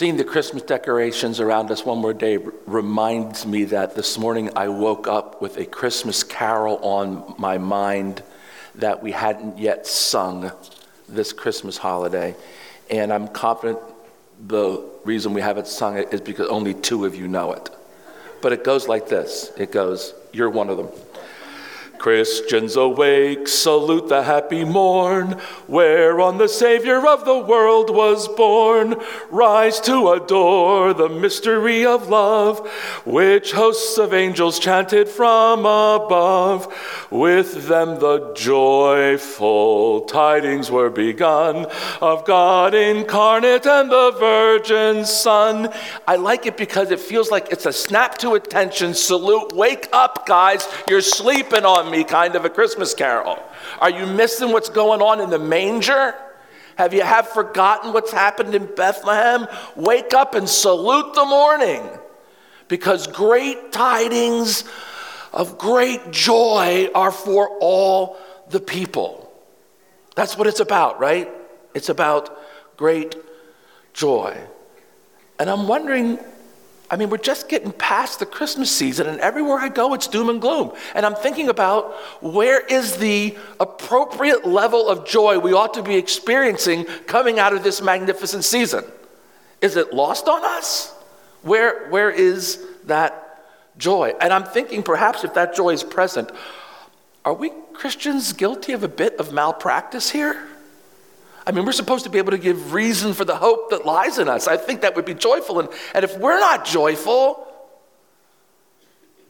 Seeing the Christmas decorations around us one more day reminds me that this morning I woke up with a Christmas carol on my mind that we hadn't yet sung this Christmas holiday. And I'm confident the reason we haven't sung it is because only two of you know it. But it goes like this it goes, You're one of them. Christians awake, salute the happy morn, whereon the Savior of the world was born. Rise to adore the mystery of love, which hosts of angels chanted from above. With them the joyful tidings were begun of God incarnate and the Virgin Son. I like it because it feels like it's a snap to attention salute. Wake up, guys, you're sleeping on me kind of a Christmas carol? Are you missing what's going on in the manger? Have you have forgotten what's happened in Bethlehem? Wake up and salute the morning because great tidings of great joy are for all the people. That's what it's about, right? It's about great joy. And I'm wondering I mean, we're just getting past the Christmas season, and everywhere I go, it's doom and gloom. And I'm thinking about where is the appropriate level of joy we ought to be experiencing coming out of this magnificent season? Is it lost on us? Where, where is that joy? And I'm thinking perhaps if that joy is present, are we Christians guilty of a bit of malpractice here? I mean, we're supposed to be able to give reason for the hope that lies in us. I think that would be joyful. And, and if we're not joyful,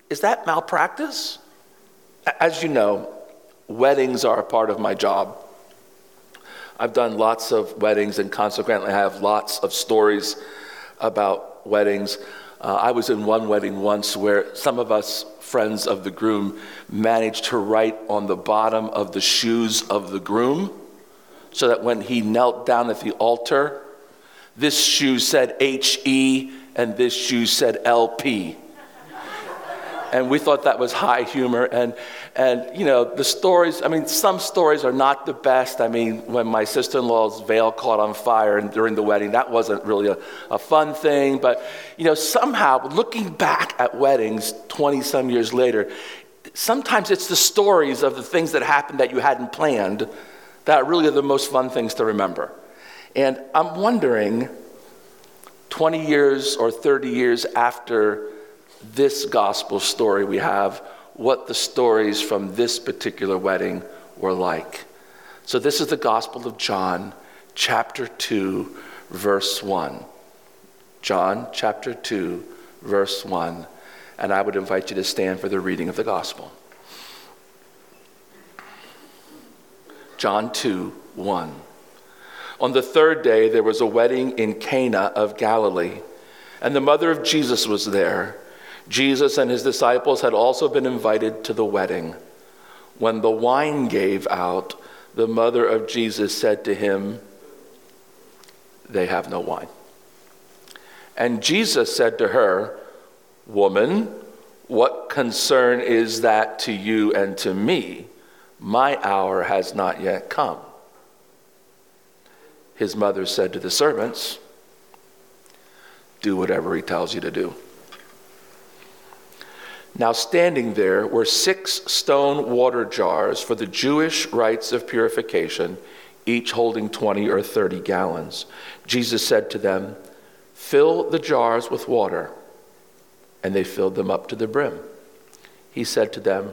is that malpractice? As you know, weddings are a part of my job. I've done lots of weddings, and consequently, I have lots of stories about weddings. Uh, I was in one wedding once where some of us, friends of the groom, managed to write on the bottom of the shoes of the groom so that when he knelt down at the altar, this shoe said HE and this shoe said LP. And we thought that was high humor. And, and, you know, the stories, I mean, some stories are not the best. I mean, when my sister in law's veil caught on fire and during the wedding, that wasn't really a, a fun thing. But, you know, somehow, looking back at weddings 20 some years later, sometimes it's the stories of the things that happened that you hadn't planned that really are the most fun things to remember. And I'm wondering, 20 years or 30 years after this gospel story we have, what the stories from this particular wedding were like. So, this is the Gospel of John, chapter 2, verse 1. John, chapter 2, verse 1. And I would invite you to stand for the reading of the Gospel. John 2 1. On the third day, there was a wedding in Cana of Galilee, and the mother of Jesus was there. Jesus and his disciples had also been invited to the wedding. When the wine gave out, the mother of Jesus said to him, They have no wine. And Jesus said to her, Woman, what concern is that to you and to me? My hour has not yet come. His mother said to the servants, Do whatever he tells you to do. Now, standing there were six stone water jars for the Jewish rites of purification, each holding 20 or 30 gallons. Jesus said to them, Fill the jars with water. And they filled them up to the brim. He said to them,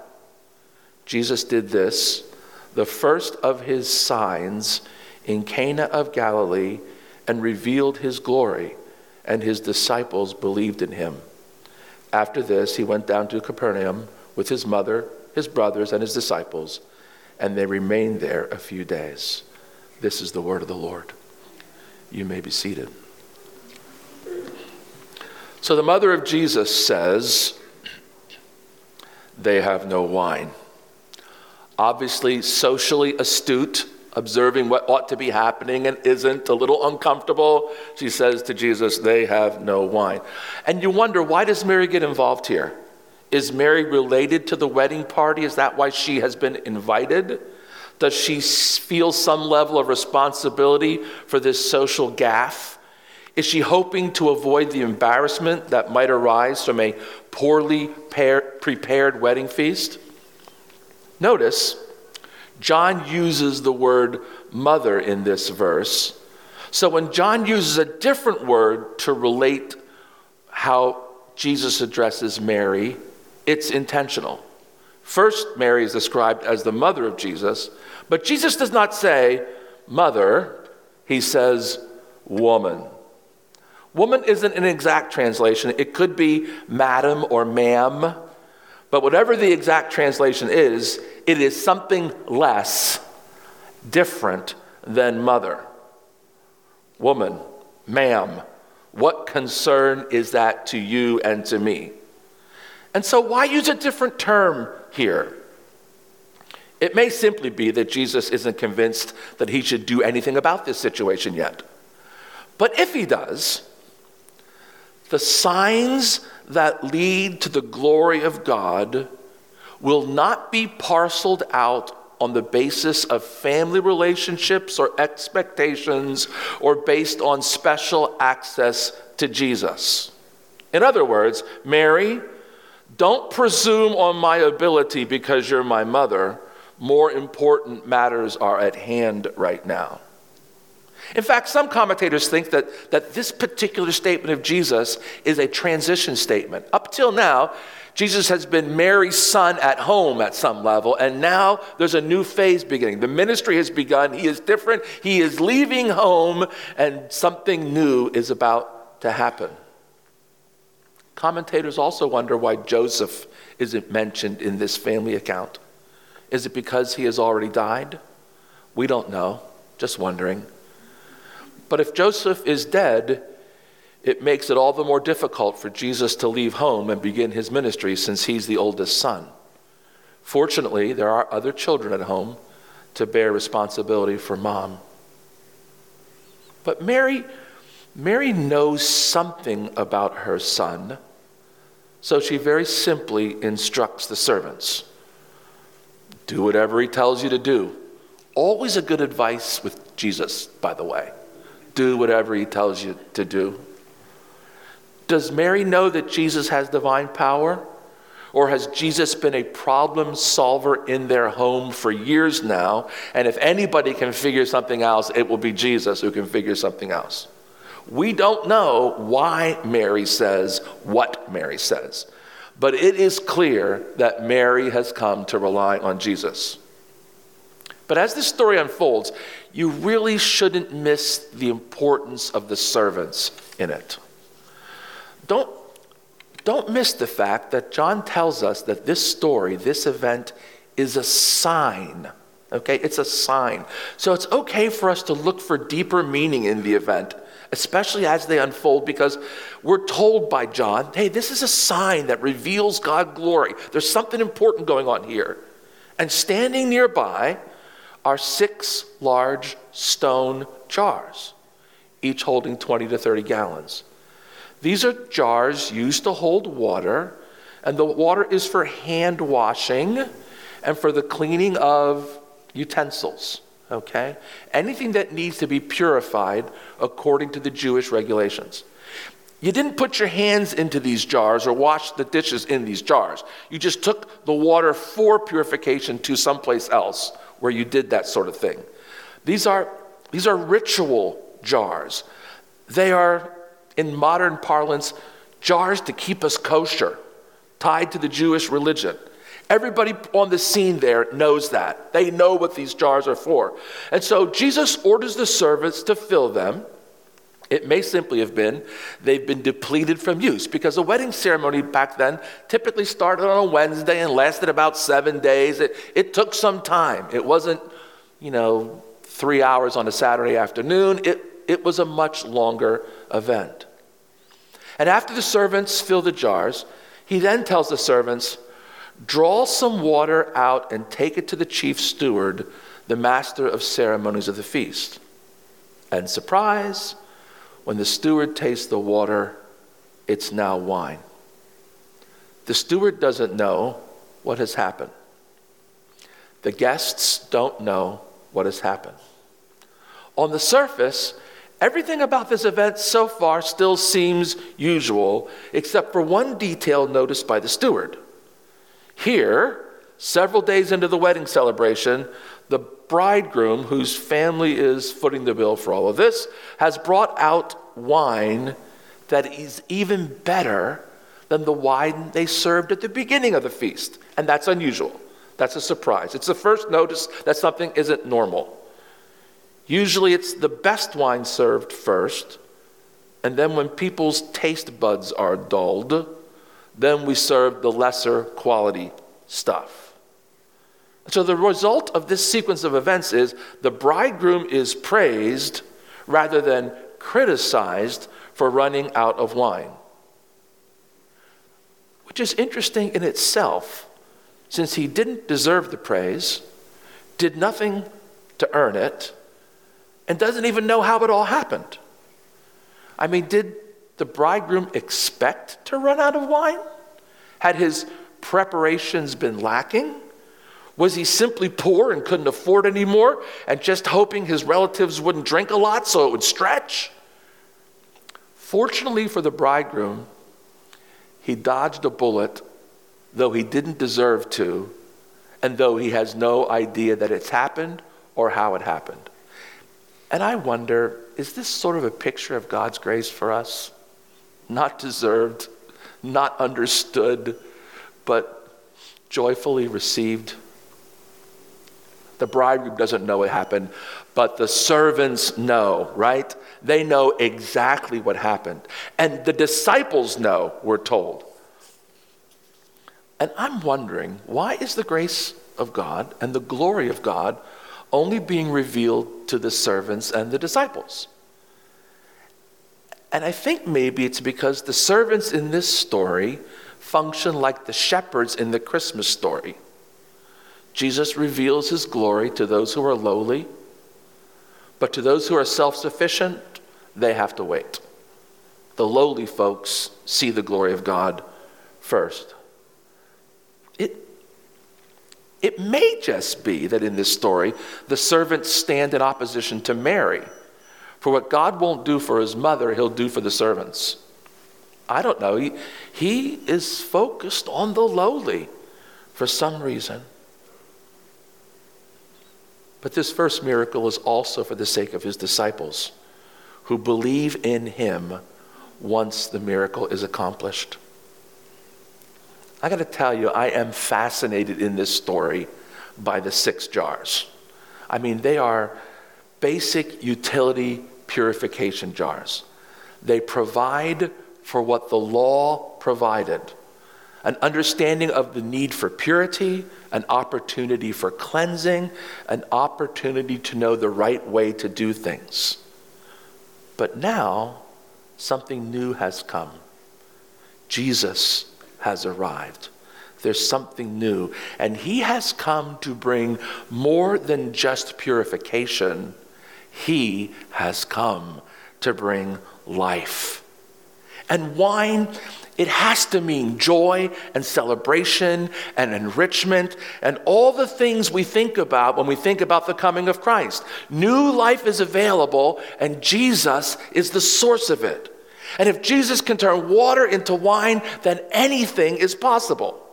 Jesus did this, the first of his signs in Cana of Galilee, and revealed his glory, and his disciples believed in him. After this, he went down to Capernaum with his mother, his brothers, and his disciples, and they remained there a few days. This is the word of the Lord. You may be seated. So the mother of Jesus says, They have no wine. Obviously, socially astute, observing what ought to be happening and isn't, a little uncomfortable. She says to Jesus, They have no wine. And you wonder, why does Mary get involved here? Is Mary related to the wedding party? Is that why she has been invited? Does she feel some level of responsibility for this social gaffe? Is she hoping to avoid the embarrassment that might arise from a poorly prepared wedding feast? Notice, John uses the word mother in this verse. So when John uses a different word to relate how Jesus addresses Mary, it's intentional. First, Mary is described as the mother of Jesus, but Jesus does not say mother, he says woman. Woman isn't an exact translation. It could be madam or ma'am. But whatever the exact translation is, it is something less, different than mother. Woman, ma'am, what concern is that to you and to me? And so, why use a different term here? It may simply be that Jesus isn't convinced that he should do anything about this situation yet. But if he does, the signs that lead to the glory of God will not be parceled out on the basis of family relationships or expectations or based on special access to Jesus. In other words, Mary, don't presume on my ability because you're my mother. More important matters are at hand right now. In fact, some commentators think that, that this particular statement of Jesus is a transition statement. Up till now, Jesus has been Mary's son at home at some level, and now there's a new phase beginning. The ministry has begun. He is different. He is leaving home, and something new is about to happen. Commentators also wonder why Joseph isn't mentioned in this family account. Is it because he has already died? We don't know, just wondering. But if Joseph is dead, it makes it all the more difficult for Jesus to leave home and begin his ministry since he's the oldest son. Fortunately, there are other children at home to bear responsibility for mom. But Mary, Mary knows something about her son, so she very simply instructs the servants do whatever he tells you to do. Always a good advice with Jesus, by the way do whatever he tells you to do. Does Mary know that Jesus has divine power? Or has Jesus been a problem solver in their home for years now? And if anybody can figure something else, it will be Jesus who can figure something else. We don't know why Mary says what Mary says, but it is clear that Mary has come to rely on Jesus. But as this story unfolds, you really shouldn't miss the importance of the servants in it. Don't, don't miss the fact that John tells us that this story, this event, is a sign. Okay, it's a sign. So it's okay for us to look for deeper meaning in the event, especially as they unfold, because we're told by John, hey, this is a sign that reveals God's glory. There's something important going on here. And standing nearby are six large stone jars, each holding 20 to 30 gallons. These are jars used to hold water, and the water is for hand washing and for the cleaning of utensils. Okay? Anything that needs to be purified according to the Jewish regulations. You didn't put your hands into these jars or wash the dishes in these jars. You just took the water for purification to someplace else where you did that sort of thing. These are, these are ritual jars. They are, in modern parlance, jars to keep us kosher, tied to the Jewish religion. Everybody on the scene there knows that. They know what these jars are for. And so Jesus orders the servants to fill them. It may simply have been they've been depleted from use because the wedding ceremony back then typically started on a Wednesday and lasted about seven days. It, it took some time. It wasn't, you know, three hours on a Saturday afternoon. It, it was a much longer event. And after the servants fill the jars, he then tells the servants, Draw some water out and take it to the chief steward, the master of ceremonies of the feast. And surprise, when the steward tastes the water, it's now wine. The steward doesn't know what has happened. The guests don't know what has happened. On the surface, everything about this event so far still seems usual, except for one detail noticed by the steward. Here, several days into the wedding celebration, the bridegroom, whose family is footing the bill for all of this, has brought out wine that is even better than the wine they served at the beginning of the feast. And that's unusual. That's a surprise. It's the first notice that something isn't normal. Usually it's the best wine served first, and then when people's taste buds are dulled, then we serve the lesser quality stuff. So the result of this sequence of events is the bridegroom is praised rather than criticized for running out of wine. Which is interesting in itself, since he didn't deserve the praise, did nothing to earn it, and doesn't even know how it all happened. I mean, did the bridegroom expect to run out of wine? Had his preparations been lacking? Was he simply poor and couldn't afford anymore and just hoping his relatives wouldn't drink a lot so it would stretch? Fortunately for the bridegroom, he dodged a bullet, though he didn't deserve to, and though he has no idea that it's happened or how it happened. And I wonder is this sort of a picture of God's grace for us? Not deserved, not understood, but joyfully received. The bridegroom doesn't know what happened, but the servants know, right? They know exactly what happened. And the disciples know, we're told. And I'm wondering why is the grace of God and the glory of God only being revealed to the servants and the disciples? And I think maybe it's because the servants in this story function like the shepherds in the Christmas story. Jesus reveals his glory to those who are lowly, but to those who are self sufficient, they have to wait. The lowly folks see the glory of God first. It, it may just be that in this story, the servants stand in opposition to Mary. For what God won't do for his mother, he'll do for the servants. I don't know. He, he is focused on the lowly for some reason. But this first miracle is also for the sake of his disciples who believe in him once the miracle is accomplished. I got to tell you, I am fascinated in this story by the six jars. I mean, they are basic utility purification jars. They provide for what the law provided an understanding of the need for purity, an opportunity for cleansing, an opportunity to know the right way to do things. But now, something new has come. Jesus has arrived. There's something new. And he has come to bring more than just purification, he has come to bring life. And wine, it has to mean joy and celebration and enrichment and all the things we think about when we think about the coming of Christ. New life is available, and Jesus is the source of it. And if Jesus can turn water into wine, then anything is possible.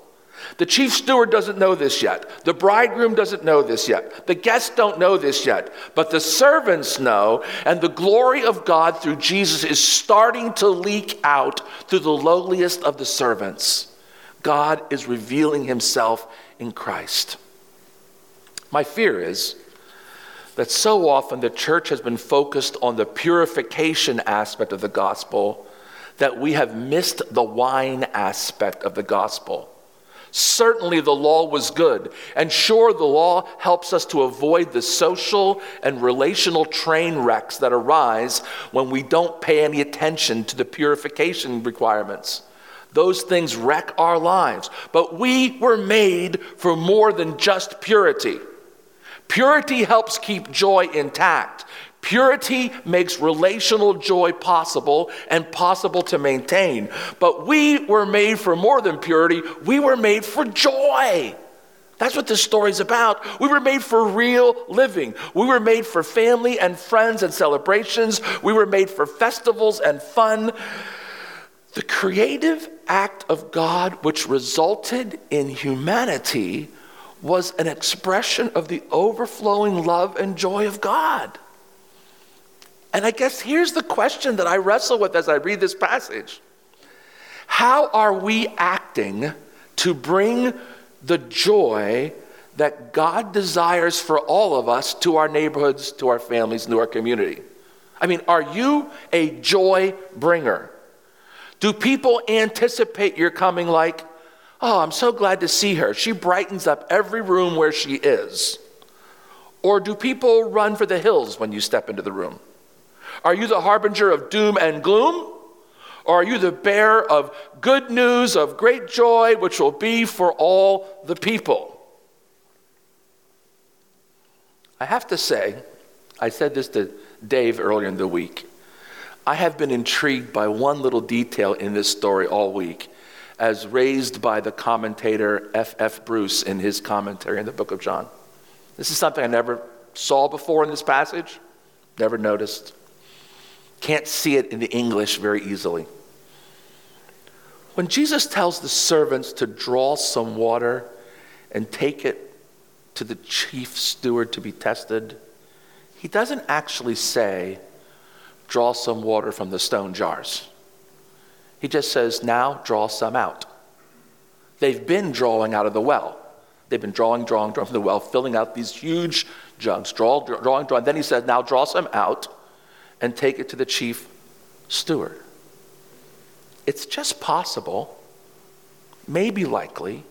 The chief steward doesn't know this yet. The bridegroom doesn't know this yet. The guests don't know this yet. But the servants know, and the glory of God through Jesus is starting to leak out through the lowliest of the servants. God is revealing himself in Christ. My fear is that so often the church has been focused on the purification aspect of the gospel that we have missed the wine aspect of the gospel. Certainly, the law was good. And sure, the law helps us to avoid the social and relational train wrecks that arise when we don't pay any attention to the purification requirements. Those things wreck our lives. But we were made for more than just purity. Purity helps keep joy intact. Purity makes relational joy possible and possible to maintain. But we were made for more than purity, we were made for joy. That's what this story's about. We were made for real living. We were made for family and friends and celebrations. We were made for festivals and fun. The creative act of God, which resulted in humanity, was an expression of the overflowing love and joy of God. And I guess here's the question that I wrestle with as I read this passage How are we acting to bring the joy that God desires for all of us to our neighborhoods, to our families, and to our community? I mean, are you a joy bringer? Do people anticipate your coming like, oh, I'm so glad to see her. She brightens up every room where she is. Or do people run for the hills when you step into the room? Are you the harbinger of doom and gloom? Or are you the bearer of good news, of great joy, which will be for all the people? I have to say, I said this to Dave earlier in the week. I have been intrigued by one little detail in this story all week, as raised by the commentator F. F. Bruce in his commentary in the book of John. This is something I never saw before in this passage, never noticed. Can't see it in the English very easily. When Jesus tells the servants to draw some water and take it to the chief steward to be tested, he doesn't actually say, draw some water from the stone jars. He just says, now draw some out. They've been drawing out of the well. They've been drawing, drawing, drawing from the well, filling out these huge jugs, draw, drawing, drawing. Then he says, now draw some out and take it to the chief steward. It's just possible, maybe likely,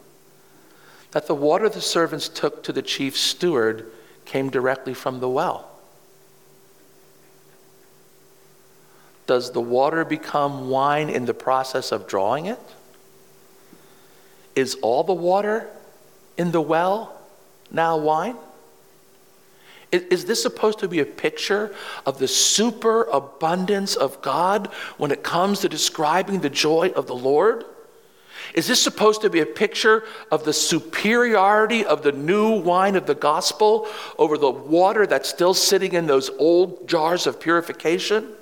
that the water the servants took to the chief steward came directly from the well. Does the water become wine in the process of drawing it? Is all the water in the well now wine? Is this supposed to be a picture of the superabundance of God when it comes to describing the joy of the Lord? Is this supposed to be a picture of the superiority of the new wine of the gospel over the water that's still sitting in those old jars of purification?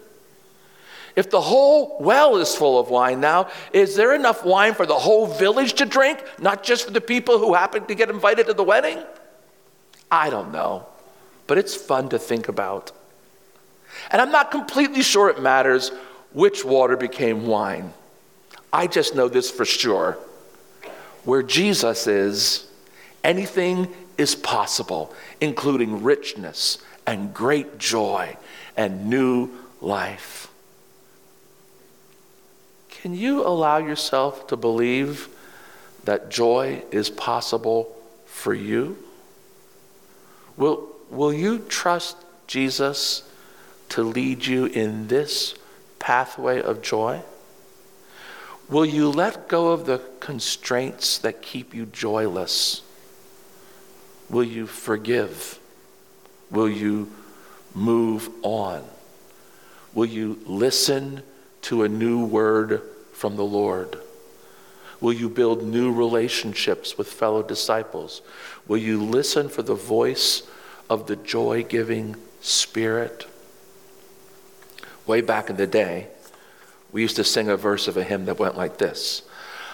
If the whole well is full of wine now, is there enough wine for the whole village to drink, not just for the people who happen to get invited to the wedding? I don't know but it's fun to think about. And I'm not completely sure it matters which water became wine. I just know this for sure. Where Jesus is, anything is possible, including richness and great joy and new life. Can you allow yourself to believe that joy is possible for you? Will, will you trust Jesus to lead you in this pathway of joy? Will you let go of the constraints that keep you joyless? Will you forgive? Will you move on? Will you listen to a new word from the Lord? Will you build new relationships with fellow disciples? Will you listen for the voice of the joy giving Spirit. Way back in the day, we used to sing a verse of a hymn that went like this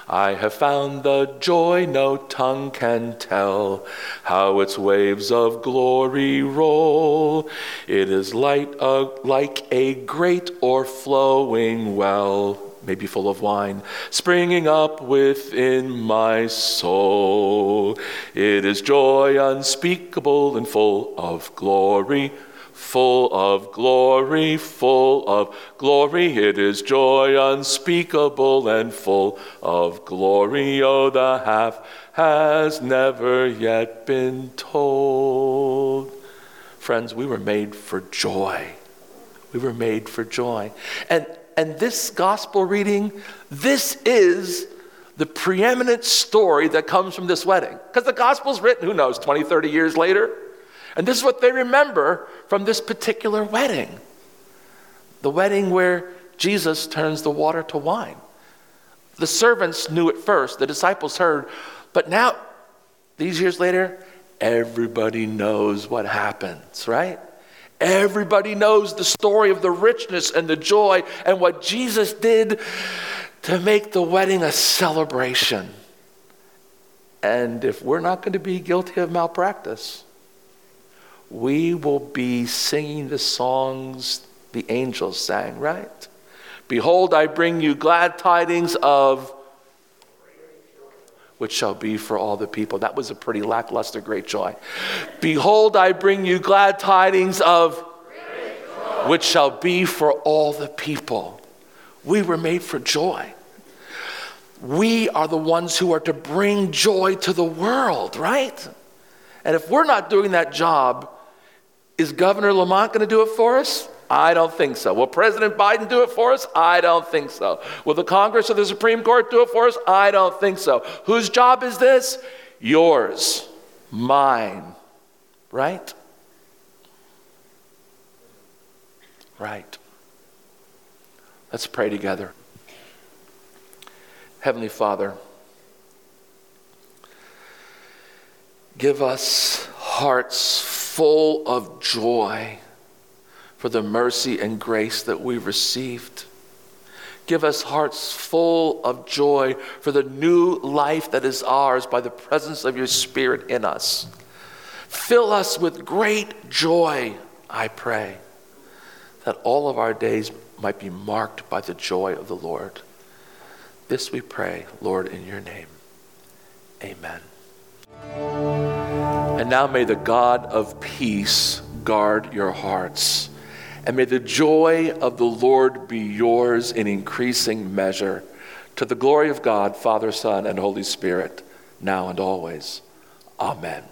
I have found the joy no tongue can tell, how its waves of glory roll. It is light, uh, like a great o'erflowing well maybe full of wine, springing up within my soul. It is joy unspeakable and full of glory, full of glory, full of glory. It is joy unspeakable and full of glory. Oh, the half has never yet been told. Friends, we were made for joy. We were made for joy. And, and this gospel reading, this is the preeminent story that comes from this wedding. Because the gospel's written, who knows, 20, 30 years later. And this is what they remember from this particular wedding the wedding where Jesus turns the water to wine. The servants knew it first, the disciples heard, but now, these years later, everybody knows what happens, right? Everybody knows the story of the richness and the joy and what Jesus did to make the wedding a celebration. And if we're not going to be guilty of malpractice, we will be singing the songs the angels sang, right? Behold, I bring you glad tidings of which shall be for all the people. That was a pretty lackluster great joy. Behold, I bring you glad tidings of which shall be for all the people. We were made for joy. We are the ones who are to bring joy to the world, right? And if we're not doing that job, is Governor Lamont going to do it for us? I don't think so. Will President Biden do it for us? I don't think so. Will the Congress or the Supreme Court do it for us? I don't think so. Whose job is this? Yours, mine, right? Right. Let's pray together. Heavenly Father, give us hearts full of joy for the mercy and grace that we received. Give us hearts full of joy for the new life that is ours by the presence of your Spirit in us. Fill us with great joy, I pray, that all of our days might be marked by the joy of the Lord. This we pray, Lord, in your name. Amen. And now may the God of peace guard your hearts. And may the joy of the Lord be yours in increasing measure. To the glory of God, Father, Son, and Holy Spirit, now and always. Amen.